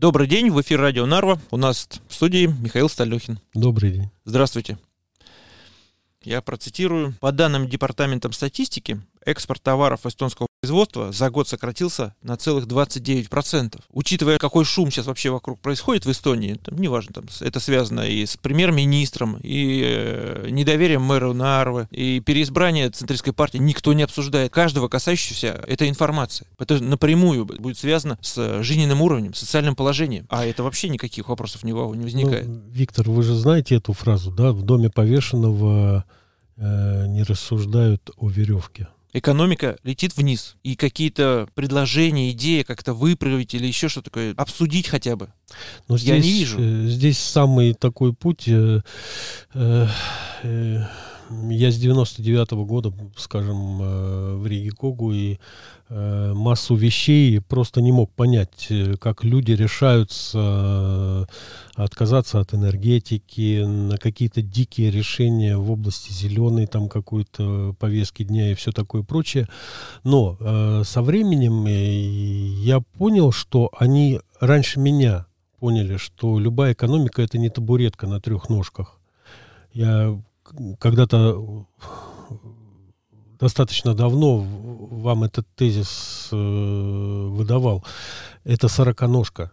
Добрый день, в эфире радио Нарва. У нас в студии Михаил Сталюхин. Добрый день. Здравствуйте. Я процитирую. По данным Департаментом статистики, экспорт товаров эстонского производства за год сократился на целых 29%. Учитывая, какой шум сейчас вообще вокруг происходит в Эстонии, там, неважно, там, это связано и с премьер-министром, и э, недоверием мэра Нарвы, и переизбрание Центристской партии, никто не обсуждает. Каждого касающегося эта информация. Это напрямую будет связано с жизненным уровнем, социальным положением. А это вообще никаких вопросов не возникает. Ну, Виктор, вы же знаете эту фразу, да? В доме повешенного э, не рассуждают о веревке экономика летит вниз. И какие-то предложения, идеи как-то выправить или еще что-то такое, обсудить хотя бы. Но здесь, Я не вижу. Э, здесь самый такой путь... Э, э, э, я с 99 -го года, скажем, э, в Риге Когу и э, массу вещей просто не мог понять, э, как люди решаются отказаться от энергетики, на какие-то дикие решения в области зеленой, там какой-то повестки дня и все такое прочее. Но со временем я понял, что они раньше меня поняли, что любая экономика это не табуретка на трех ножках. Я когда-то достаточно давно вам этот тезис э, выдавал. Это сороконожка.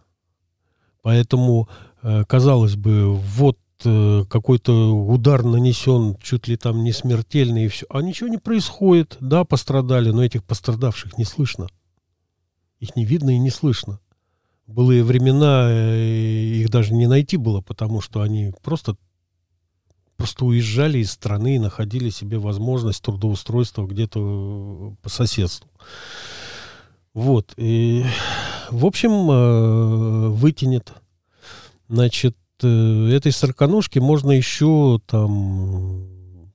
Поэтому, э, казалось бы, вот э, какой-то удар нанесен чуть ли там не смертельный и все. А ничего не происходит. Да, пострадали, но этих пострадавших не слышно. Их не видно и не слышно. Былые времена их даже не найти было, потому что они просто просто уезжали из страны и находили себе возможность трудоустройства где-то э, по соседству. Вот. И, в общем, э, вытянет. Значит, э, этой сороконожки можно еще там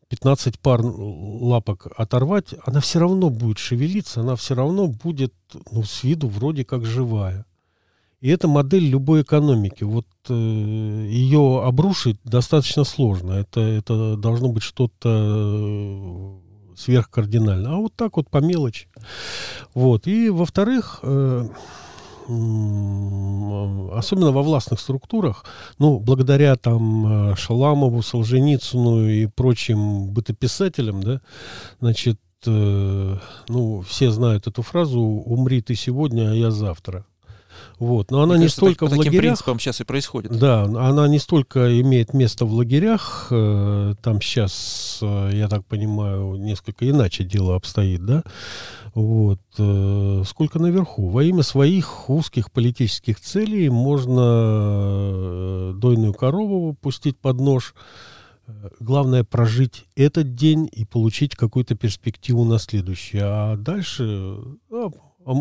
15 пар лапок оторвать, она все равно будет шевелиться, она все равно будет ну, с виду вроде как живая. И это модель любой экономики. Вот э, ее обрушить достаточно сложно. Это, это должно быть что-то э, сверхкардинально. А вот так вот по мелочи. Вот. И во-вторых, э, особенно во властных структурах, ну, благодаря там э, Шаламову, Солженицыну и прочим бытописателям, да, значит, э, ну, все знают эту фразу «умри ты сегодня, а я завтра». Вот. Но она Мне не кажется, столько так, в лагерях. принципам сейчас и происходит. Да, она не столько имеет место в лагерях. Э, там сейчас, э, я так понимаю, несколько иначе дело обстоит, да? Вот. Э, сколько наверху. Во имя своих узких политических целей можно дойную корову пустить под нож. Главное прожить этот день и получить какую-то перспективу на следующий. А дальше... А,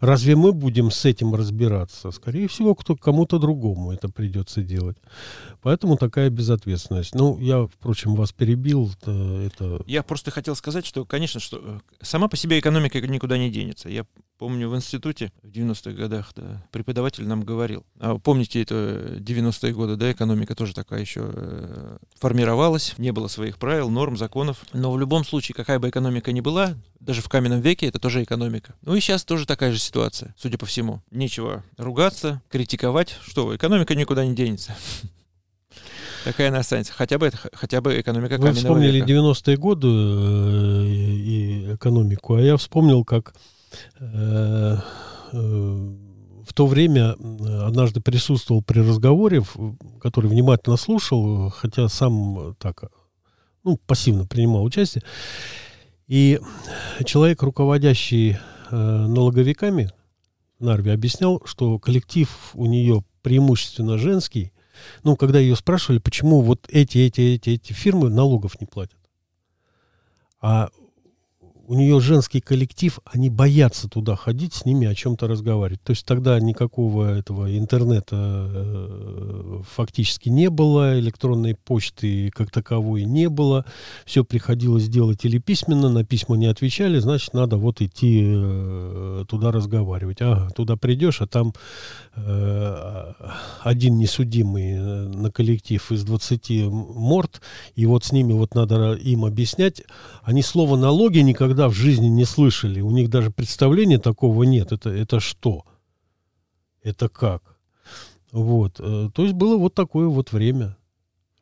Разве мы будем с этим разбираться? Скорее всего, кто, кому-то другому это придется делать. Поэтому такая безответственность. Ну, я, впрочем, вас перебил. Это... Я просто хотел сказать, что, конечно, что э, сама по себе экономика никуда не денется. Я помню в институте в 90-х годах да, преподаватель нам говорил. А помните, это 90-е годы, да, экономика тоже такая еще э, формировалась, не было своих правил, норм, законов. Но в любом случае, какая бы экономика ни была, даже в каменном веке это тоже экономика. Ну и сейчас тоже такая же ситуация, судя по всему. Нечего ругаться, критиковать. Что, экономика никуда не денется. Такая она останется. Хотя бы, хотя бы экономика Вы вспомнили 90-е годы э, и экономику, а я вспомнил, как в то время однажды присутствовал при разговоре, который внимательно слушал, хотя сам так, ну, пассивно принимал участие. И человек, руководящий э, налоговиками, Нарви объяснял, что коллектив у нее преимущественно женский. Ну, когда ее спрашивали, почему вот эти, эти, эти, эти фирмы налогов не платят. А у нее женский коллектив, они боятся туда ходить, с ними о чем-то разговаривать. То есть тогда никакого этого интернета э, фактически не было, электронной почты как таковой не было. Все приходилось делать или письменно, на письма не отвечали, значит, надо вот идти э, туда разговаривать. Ага, туда придешь, а там э, один несудимый э, на коллектив из 20 морд, и вот с ними вот надо им объяснять. Они слово налоги никогда в жизни не слышали. У них даже представления такого нет. Это, это что? Это как? Вот. То есть было вот такое вот время.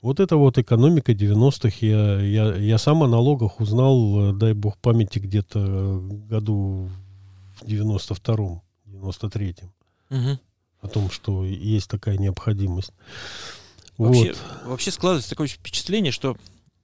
Вот это вот экономика 90-х. Я, я, я сам о налогах узнал, дай бог памяти, где-то году в 92-м, 93-м. Угу. О том, что есть такая необходимость. Вообще, вот. вообще складывается такое впечатление, что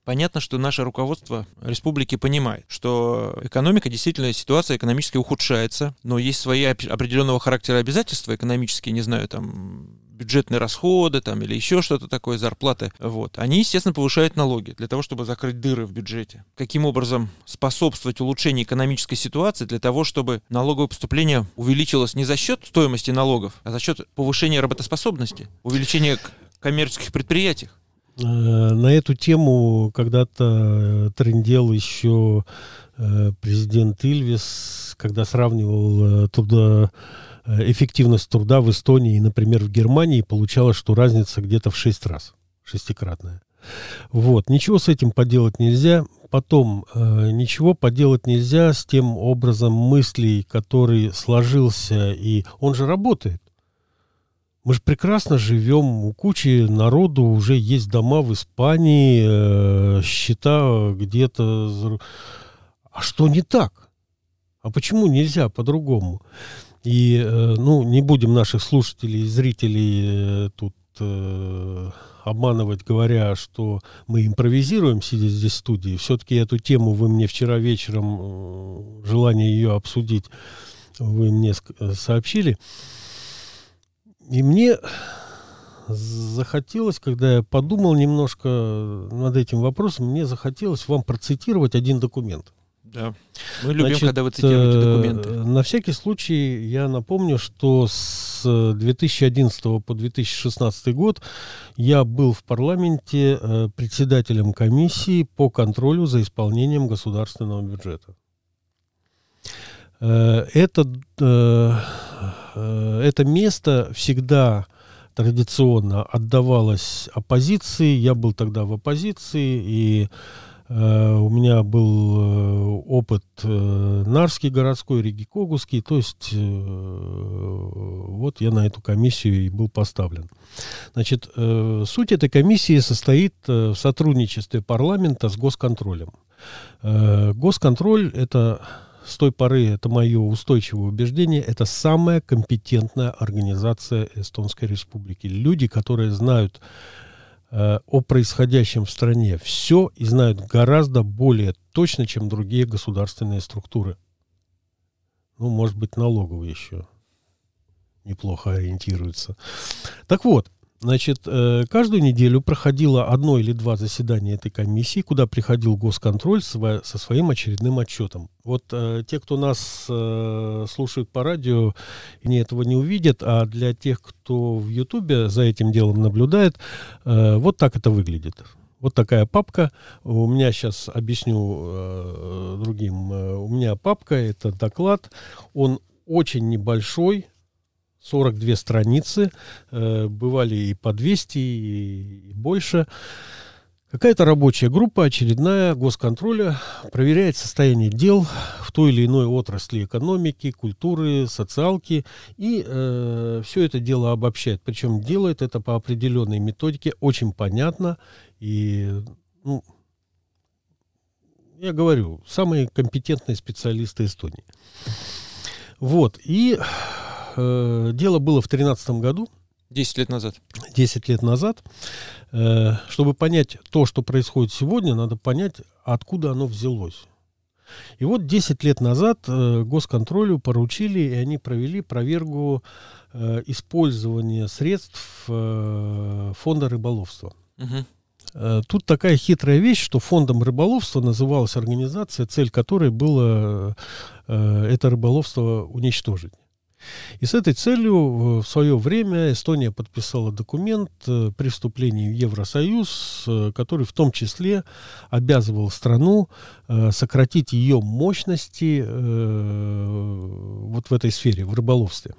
Понятно, что наше руководство республики понимает, что экономика, действительно, ситуация экономически ухудшается, но есть свои определенного характера обязательства экономические, не знаю, там, бюджетные расходы там, или еще что-то такое, зарплаты. Вот. Они, естественно, повышают налоги для того, чтобы закрыть дыры в бюджете. Каким образом способствовать улучшению экономической ситуации для того, чтобы налоговое поступление увеличилось не за счет стоимости налогов, а за счет повышения работоспособности, увеличения коммерческих предприятий. Э, на эту тему когда-то э, трендел еще э, президент Ильвис, когда сравнивал трудо, эффективность труда в Эстонии и, например, в Германии, получалось, что разница где-то в 6 раз, шестикратная. Вот, ничего с этим поделать нельзя. Потом, э, ничего поделать нельзя с тем образом мыслей, который сложился, и он же работает. Мы же прекрасно живем, у кучи народу уже есть дома в Испании, э, счета где-то... А что не так? А почему нельзя по-другому? И, э, ну, не будем наших слушателей и зрителей э, тут э, обманывать, говоря, что мы импровизируем, сидя здесь в студии. Все-таки эту тему вы мне вчера вечером, э, желание ее обсудить, вы мне сообщили. И мне захотелось, когда я подумал немножко над этим вопросом, мне захотелось вам процитировать один документ. Да. Мы любим, Значит, когда вы цитируете э, документы. На всякий случай я напомню, что с 2011 по 2016 год я был в парламенте э, председателем комиссии по контролю за исполнением государственного бюджета. Э, это это место всегда традиционно отдавалось оппозиции. Я был тогда в оппозиции, и э, у меня был э, опыт э, Нарский городской, Риги Когуский, то есть э, вот я на эту комиссию и был поставлен. Значит, э, суть этой комиссии состоит э, в сотрудничестве парламента с госконтролем. Э, госконтроль – это с той поры, это мое устойчивое убеждение, это самая компетентная организация Эстонской Республики. Люди, которые знают э, о происходящем в стране все и знают гораздо более точно, чем другие государственные структуры. Ну, может быть, налоговые еще неплохо ориентируются. Так вот, Значит, э, каждую неделю проходило одно или два заседания этой комиссии, куда приходил госконтроль со своим очередным отчетом. Вот э, те, кто нас э, слушает по радио, они этого не увидят, а для тех, кто в Ютубе за этим делом наблюдает, вот так это выглядит. Вот такая папка. У меня сейчас объясню другим. У меня папка, это доклад. Он очень небольшой, 42 страницы, э, бывали и по 200, и, больше. Какая-то рабочая группа, очередная госконтроля, проверяет состояние дел в той или иной отрасли экономики, культуры, социалки и э, все это дело обобщает. Причем делает это по определенной методике, очень понятно и, ну, я говорю, самые компетентные специалисты Эстонии. Вот, и дело было в 2013 году. Десять лет назад. Десять лет назад. Э, чтобы понять то, что происходит сегодня, надо понять, откуда оно взялось. И вот 10 лет назад э, госконтролю поручили, и они провели проверку э, использования средств э, фонда рыболовства. Угу. Э, тут такая хитрая вещь, что фондом рыболовства называлась организация, цель которой была э, это рыболовство уничтожить. И с этой целью э, в свое время Эстония подписала документ э, при вступлении в Евросоюз, э, который в том числе обязывал страну сократить ее мощности вот в этой сфере, в рыболовстве.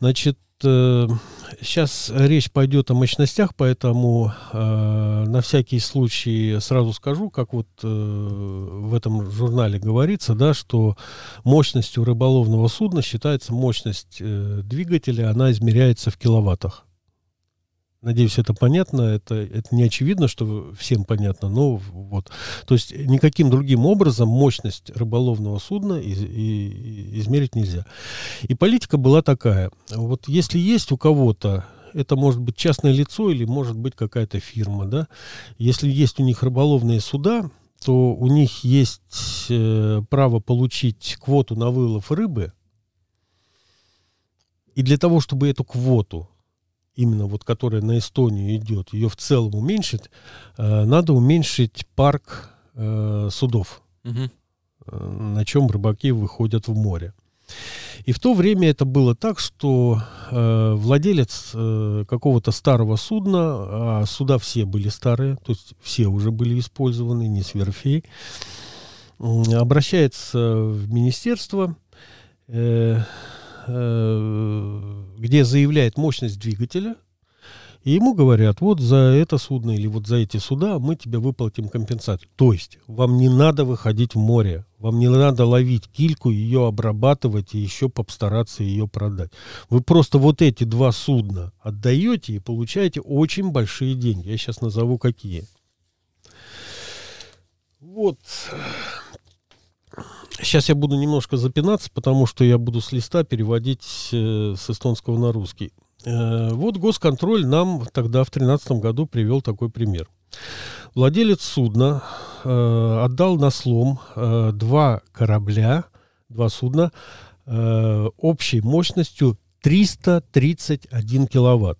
Значит, сейчас речь пойдет о мощностях, поэтому э, на всякий случай сразу скажу, как вот э, в этом журнале говорится, да, что мощностью рыболовного судна считается мощность э, двигателя, она измеряется в киловаттах. Надеюсь, это понятно. Это, это не очевидно, что всем понятно, но вот. То есть никаким другим образом мощность рыболовного судна из, и, измерить нельзя. И политика была такая. Вот если есть у кого-то это может быть частное лицо или может быть какая-то фирма, да. Если есть у них рыболовные суда, то у них есть э, право получить квоту на вылов рыбы. И для того, чтобы эту квоту именно вот которая на Эстонию идет, ее в целом уменьшить, э, надо уменьшить парк э, судов, угу. на чем рыбаки выходят в море. И в то время это было так, что э, владелец э, какого-то старого судна, а суда все были старые, то есть все уже были использованы, не с верфей, э, обращается в министерство, Э, где заявляет мощность двигателя, и ему говорят, вот за это судно или вот за эти суда мы тебе выплатим компенсацию. То есть вам не надо выходить в море, вам не надо ловить кильку, ее обрабатывать и еще постараться ее продать. Вы просто вот эти два судна отдаете и получаете очень большие деньги. Я сейчас назову какие. Вот Сейчас я буду немножко запинаться, потому что я буду с листа переводить э, с эстонского на русский. Э, вот госконтроль нам тогда в 2013 году привел такой пример. Владелец судна э, отдал на слом э, два корабля, два судна э, общей мощностью 331 киловатт.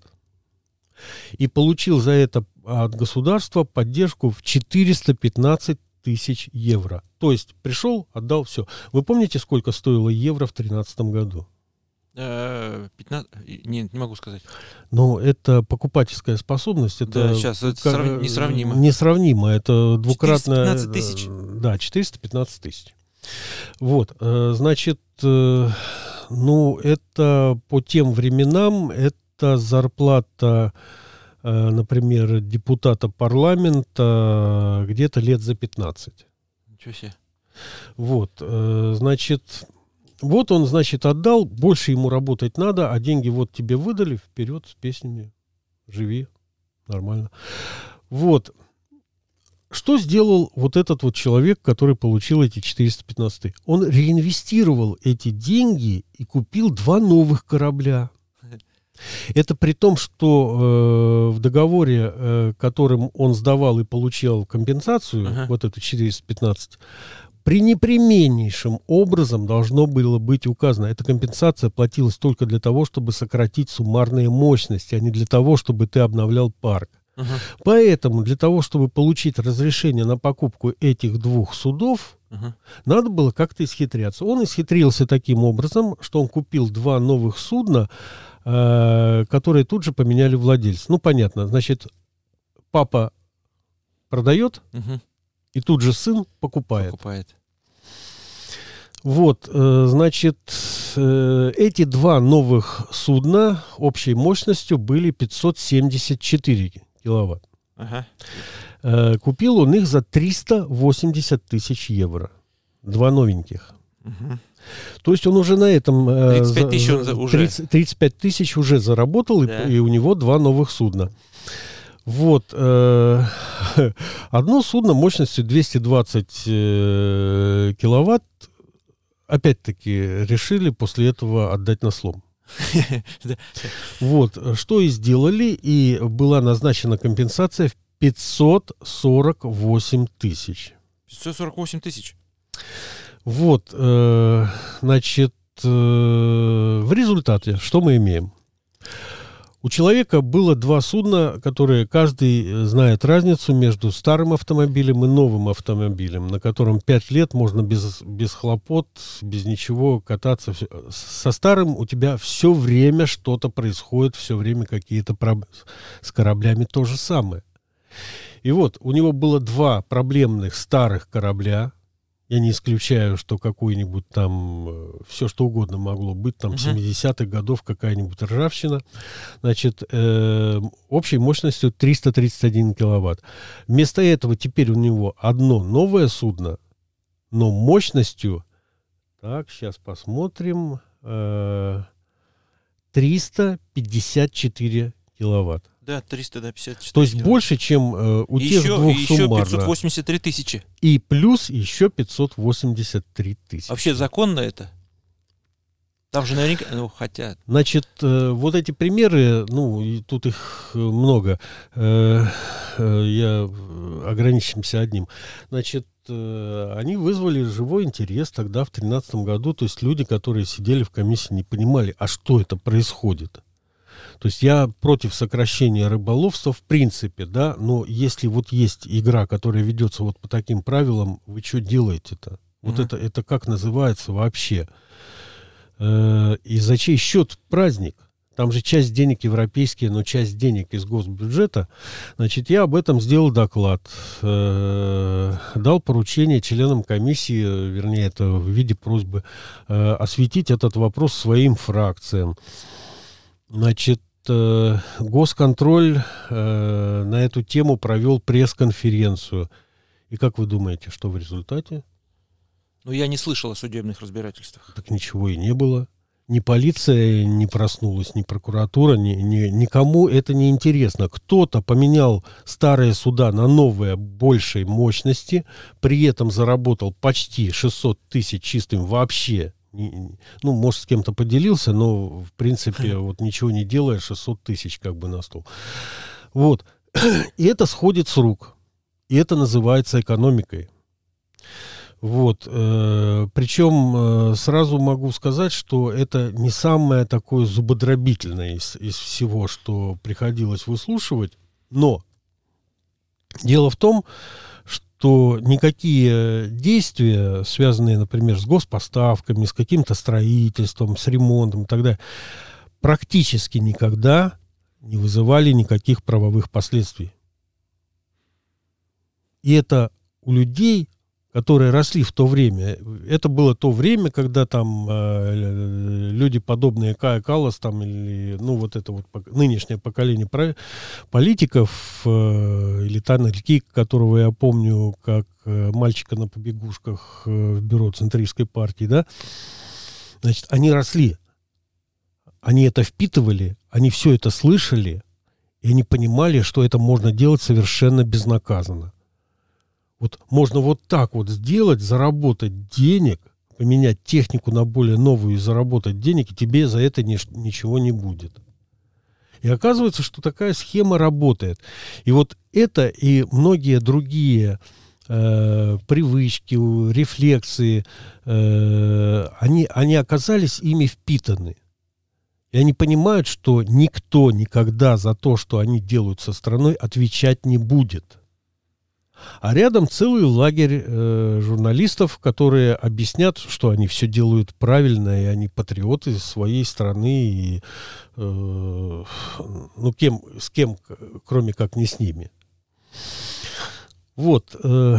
И получил за это от государства поддержку в 415 тысяч евро. То есть пришел, отдал все. Вы помните, сколько стоило евро в 2013 году? 15... Э, нет, не могу сказать. Но это покупательская способность. Это да, сейчас это как, срав... несравнимо. Несравнимо. Это двукратно... 415 тысяч. Да, 415 тысяч. Вот, э, значит, э, ну, это по тем временам, это зарплата Э, например, депутата парламента где-то лет за 15. Ничего себе. Вот, э, значит, вот он, значит, отдал, больше ему работать надо, а деньги вот тебе выдали, вперед с песнями, живи, нормально. Вот. Что сделал вот этот вот человек, который получил эти 415? Он реинвестировал эти деньги и купил два новых корабля. Это при том, что э, в договоре, э, которым он сдавал и получал компенсацию, ага. вот эту 415, при непременнейшем образом должно было быть указано, эта компенсация платилась только для того, чтобы сократить суммарные мощности, а не для того, чтобы ты обновлял парк. Uh-huh. Поэтому для того, чтобы получить разрешение на покупку этих двух судов, uh-huh. надо было как-то исхитряться. Он исхитрился таким образом, что он купил два новых судна, Э, которые тут же поменяли владельца. Ну, понятно, значит, папа продает, угу. и тут же сын покупает. Покупает. Вот, э, значит, э, эти два новых судна общей мощностью были 574 киловатт. Ага. Купил он их за 380 тысяч евро. Два новеньких. Угу. То есть он уже на этом... 35 э, тысяч он уже... 30, 35 тысяч уже заработал, да. и, и у него два новых судна. Вот. Э, одно судно мощностью 220 э, киловатт, опять-таки, решили после этого отдать на слом. Вот. Что и сделали, и была назначена компенсация в 548 тысяч. 548 тысяч? Вот, э, значит, э, в результате что мы имеем? У человека было два судна, которые каждый знает разницу между старым автомобилем и новым автомобилем, на котором пять лет можно без, без хлопот, без ничего кататься. Со старым у тебя все время что-то происходит, все время какие-то проблемы. С кораблями то же самое. И вот у него было два проблемных старых корабля, Я не исключаю, что какой-нибудь там, э, все что угодно могло быть, там, Мгм. 70-х годов какая-нибудь ржавчина. Значит, э, общей мощностью 331 киловатт. Вместо этого теперь у него одно новое судно, но мощностью, так, сейчас посмотрим, э, 354 киловатт. Да, 354. То есть больше, чем э, у и тех еще, двух и еще суммарно. 583 тысячи. И плюс еще 583 тысячи. Вообще законно это? Там же наверняка, ну, хотя, Значит, э, вот эти примеры, ну, и тут их э, много. Э, э, я ограничимся одним. Значит, э, они вызвали живой интерес тогда, в 2013 году. То есть люди, которые сидели в комиссии, не понимали, а что это происходит. То есть я против сокращения рыболовства в принципе, да, но если вот есть игра, которая ведется вот по таким правилам, вы что делаете-то? Вот Мгм. это, это как называется вообще? Э, И за чей счет праздник? Там же часть денег европейские, но часть денег из госбюджета. Значит, я об этом сделал доклад. Э, Дал поручение членам комиссии, вернее, это в виде просьбы, э, осветить этот вопрос своим фракциям. Значит, э, Госконтроль э, на эту тему провел пресс-конференцию. И как вы думаете, что в результате? ну, я не слышал о судебных разбирательствах. Так ничего и не было. Ни полиция не проснулась, ни прокуратура, ни, ни- никому это не интересно. Кто-то поменял старые суда на новые большей мощности, при этом заработал почти 600 тысяч чистым вообще. Не- Ну, может, с кем-то поделился, но, в принципе, вот ничего не делая, 600 тысяч как бы на стол. Вот. И это сходит с рук. И это называется экономикой. Вот. э, причем э, сразу могу сказать, что это не самое такое зубодробительное из, из всего, что приходилось выслушивать. Но дело в том, что никакие действия, связанные, например, с госпоставками, с каким-то строительством, с ремонтом и так далее, практически никогда не вызывали никаких правовых последствий. И это у людей, которые росли в то время. Это было то время, когда там э, люди, подобные Кая Каллас, там, или, ну, вот это вот нынешнее поколение политиков, э, или Таннер которого я помню как э, мальчика на побегушках э, в бюро Центристской партии, да, значит, они росли, они это впитывали, они все это слышали, и они понимали, что это можно делать совершенно безнаказанно. Вот можно вот так вот сделать, заработать денег, поменять технику на более новую и заработать денег, и тебе за это нич- ничего не будет. И оказывается, что такая схема работает. И вот это и многие другие э, привычки, рефлексы, э, они, они оказались ими впитаны. И они понимают, что никто никогда за то, что они делают со страной, отвечать не будет. А рядом целый лагерь э, журналистов, которые объяснят, что они все делают правильно, и они патриоты своей страны, и э, ну кем, с кем, кроме как не с ними. Вот. э,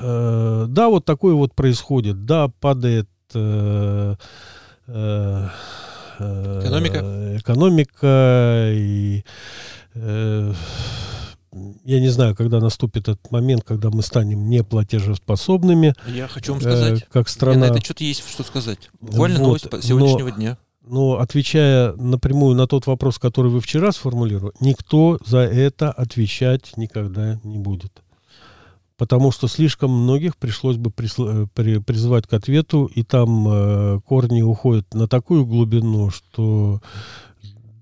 э, да, вот такое вот происходит. Да, падает э, э, э, Экономика. экономика и э, я не знаю, когда наступит этот момент, когда мы станем неплатежеспособными, Я хочу вам э, сказать. как Мне на страна. это что-то есть что сказать. Буквально Вот, новость сегодняшнего дня. Но отвечая напрямую на тот вопрос, который вы вчера сформулировали, никто за это отвечать никогда не будет. Потому что слишком многих пришлось бы присл- э, при- призывать к ответу, и там э, корни уходят на такую глубину, что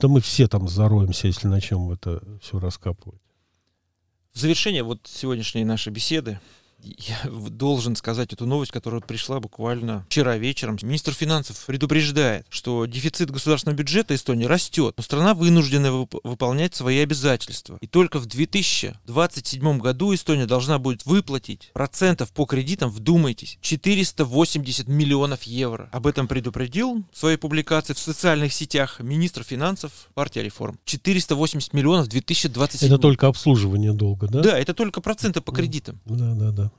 да мы все там зароемся, если начнем это все раскапывать. В завершение вот сегодняшней нашей беседы я должен сказать эту новость, которая пришла буквально вчера вечером. Министр финансов предупреждает, что дефицит государственного бюджета Эстонии растет, но страна вынуждена вып- выполнять свои обязательства. И только в 2027 году Эстония должна будет выплатить процентов по кредитам, вдумайтесь, 480 миллионов евро. Об этом предупредил в своей публикации в социальных сетях министр финансов партия реформ. 480 миллионов в 2027 Это только обслуживание долга, да? да, это только проценты по Ну. кредитам. Да, да, да.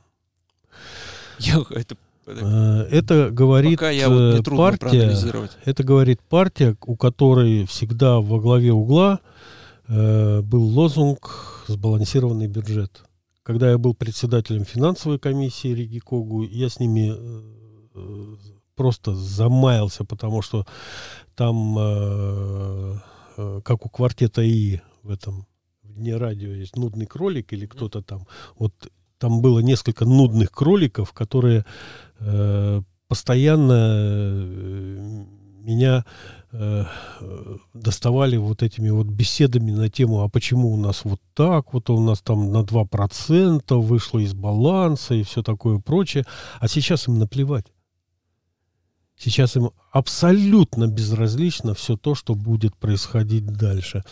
Я, это, это, это говорит Пока я вот партия, это говорит партия, у которой всегда во главе угла э, был лозунг «сбалансированный бюджет». Когда я был председателем финансовой комиссии Риги Когу, я с ними э, просто замаялся, потому что там, э, э, как у квартета И в этом в Дне радио есть нудный кролик или кто-то там, вот там было несколько нудных кроликов, которые э, постоянно э, меня э, доставали вот этими вот беседами на тему, а почему у нас вот так, вот у нас там на 2% вышло из баланса и все такое прочее. А сейчас им наплевать. Сейчас им абсолютно безразлично все то, что будет происходить дальше.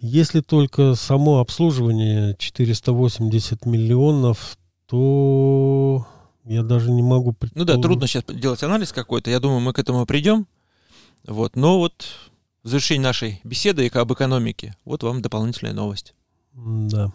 Если только само обслуживание 480 миллионов, то я даже не могу. Ну да, трудно сейчас делать анализ какой-то. Я думаю, мы к этому придем. Вот. Но вот в завершении нашей беседы об экономике, вот вам дополнительная новость. Да.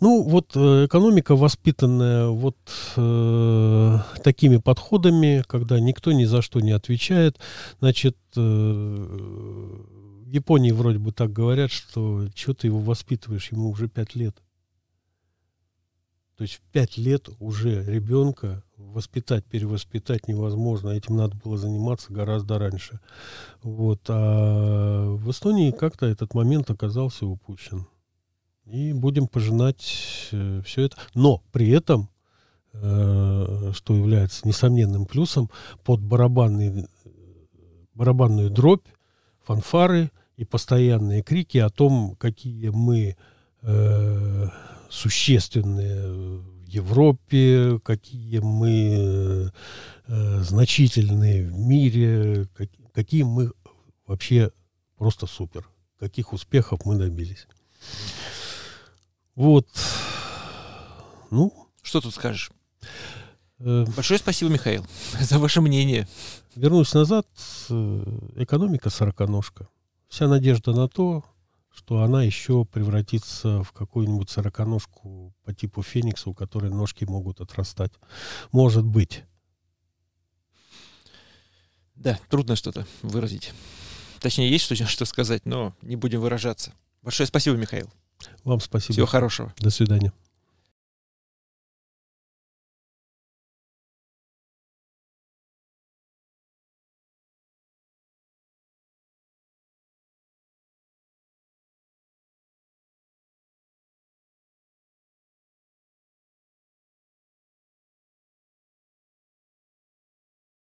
Ну, вот э, экономика, воспитанная вот э, такими подходами, когда никто ни за что не отвечает, значит, э, в Японии вроде бы так говорят, что что ты его воспитываешь, ему уже пять лет. То есть в пять лет уже ребенка воспитать, перевоспитать невозможно. Этим надо было заниматься гораздо раньше. Вот. А в Эстонии как-то этот момент оказался упущен. И будем пожинать э, все это. Но при этом, э, что является несомненным плюсом, под барабанный, барабанную дробь, фанфары и постоянные крики о том, какие мы э, существенные в Европе, какие мы э, значительные в мире, как, какие мы вообще просто супер, каких успехов мы добились. Вот. Ну. Что тут скажешь? Э, Большое спасибо, Михаил, за ваше мнение. Вернусь назад. Э, экономика сороконожка. Вся надежда на то, что она еще превратится в какую-нибудь сороконожку по типу феникса, у которой ножки могут отрастать. Может быть. Да, трудно что-то выразить. Точнее, есть что, что сказать, но не будем выражаться. Большое спасибо, Михаил. Вам спасибо. Всего хорошего. До свидания.